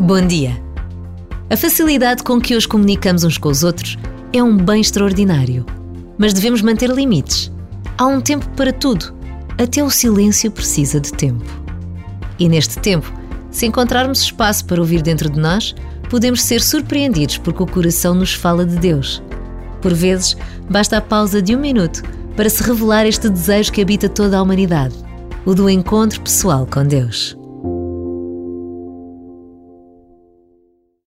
Bom dia! A facilidade com que hoje comunicamos uns com os outros é um bem extraordinário. Mas devemos manter limites. Há um tempo para tudo. Até o silêncio precisa de tempo. E neste tempo, se encontrarmos espaço para ouvir dentro de nós, podemos ser surpreendidos porque o coração nos fala de Deus. Por vezes, basta a pausa de um minuto para se revelar este desejo que habita toda a humanidade o do encontro pessoal com Deus.